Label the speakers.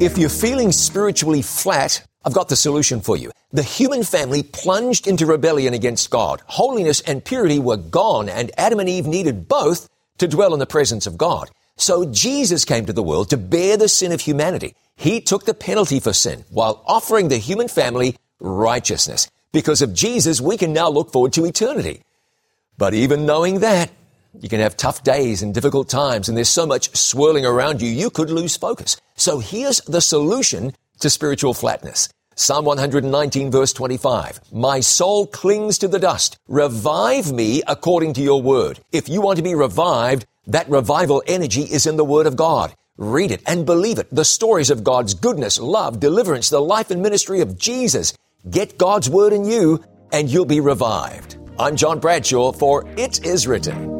Speaker 1: If you're feeling spiritually flat, I've got the solution for you. The human family plunged into rebellion against God. Holiness and purity were gone, and Adam and Eve needed both to dwell in the presence of God. So Jesus came to the world to bear the sin of humanity. He took the penalty for sin while offering the human family righteousness. Because of Jesus, we can now look forward to eternity. But even knowing that, you can have tough days and difficult times, and there's so much swirling around you, you could lose focus. So here's the solution to spiritual flatness. Psalm 119 verse 25. My soul clings to the dust. Revive me according to your word. If you want to be revived, that revival energy is in the word of God. Read it and believe it. The stories of God's goodness, love, deliverance, the life and ministry of Jesus. Get God's word in you and you'll be revived. I'm John Bradshaw for It Is Written.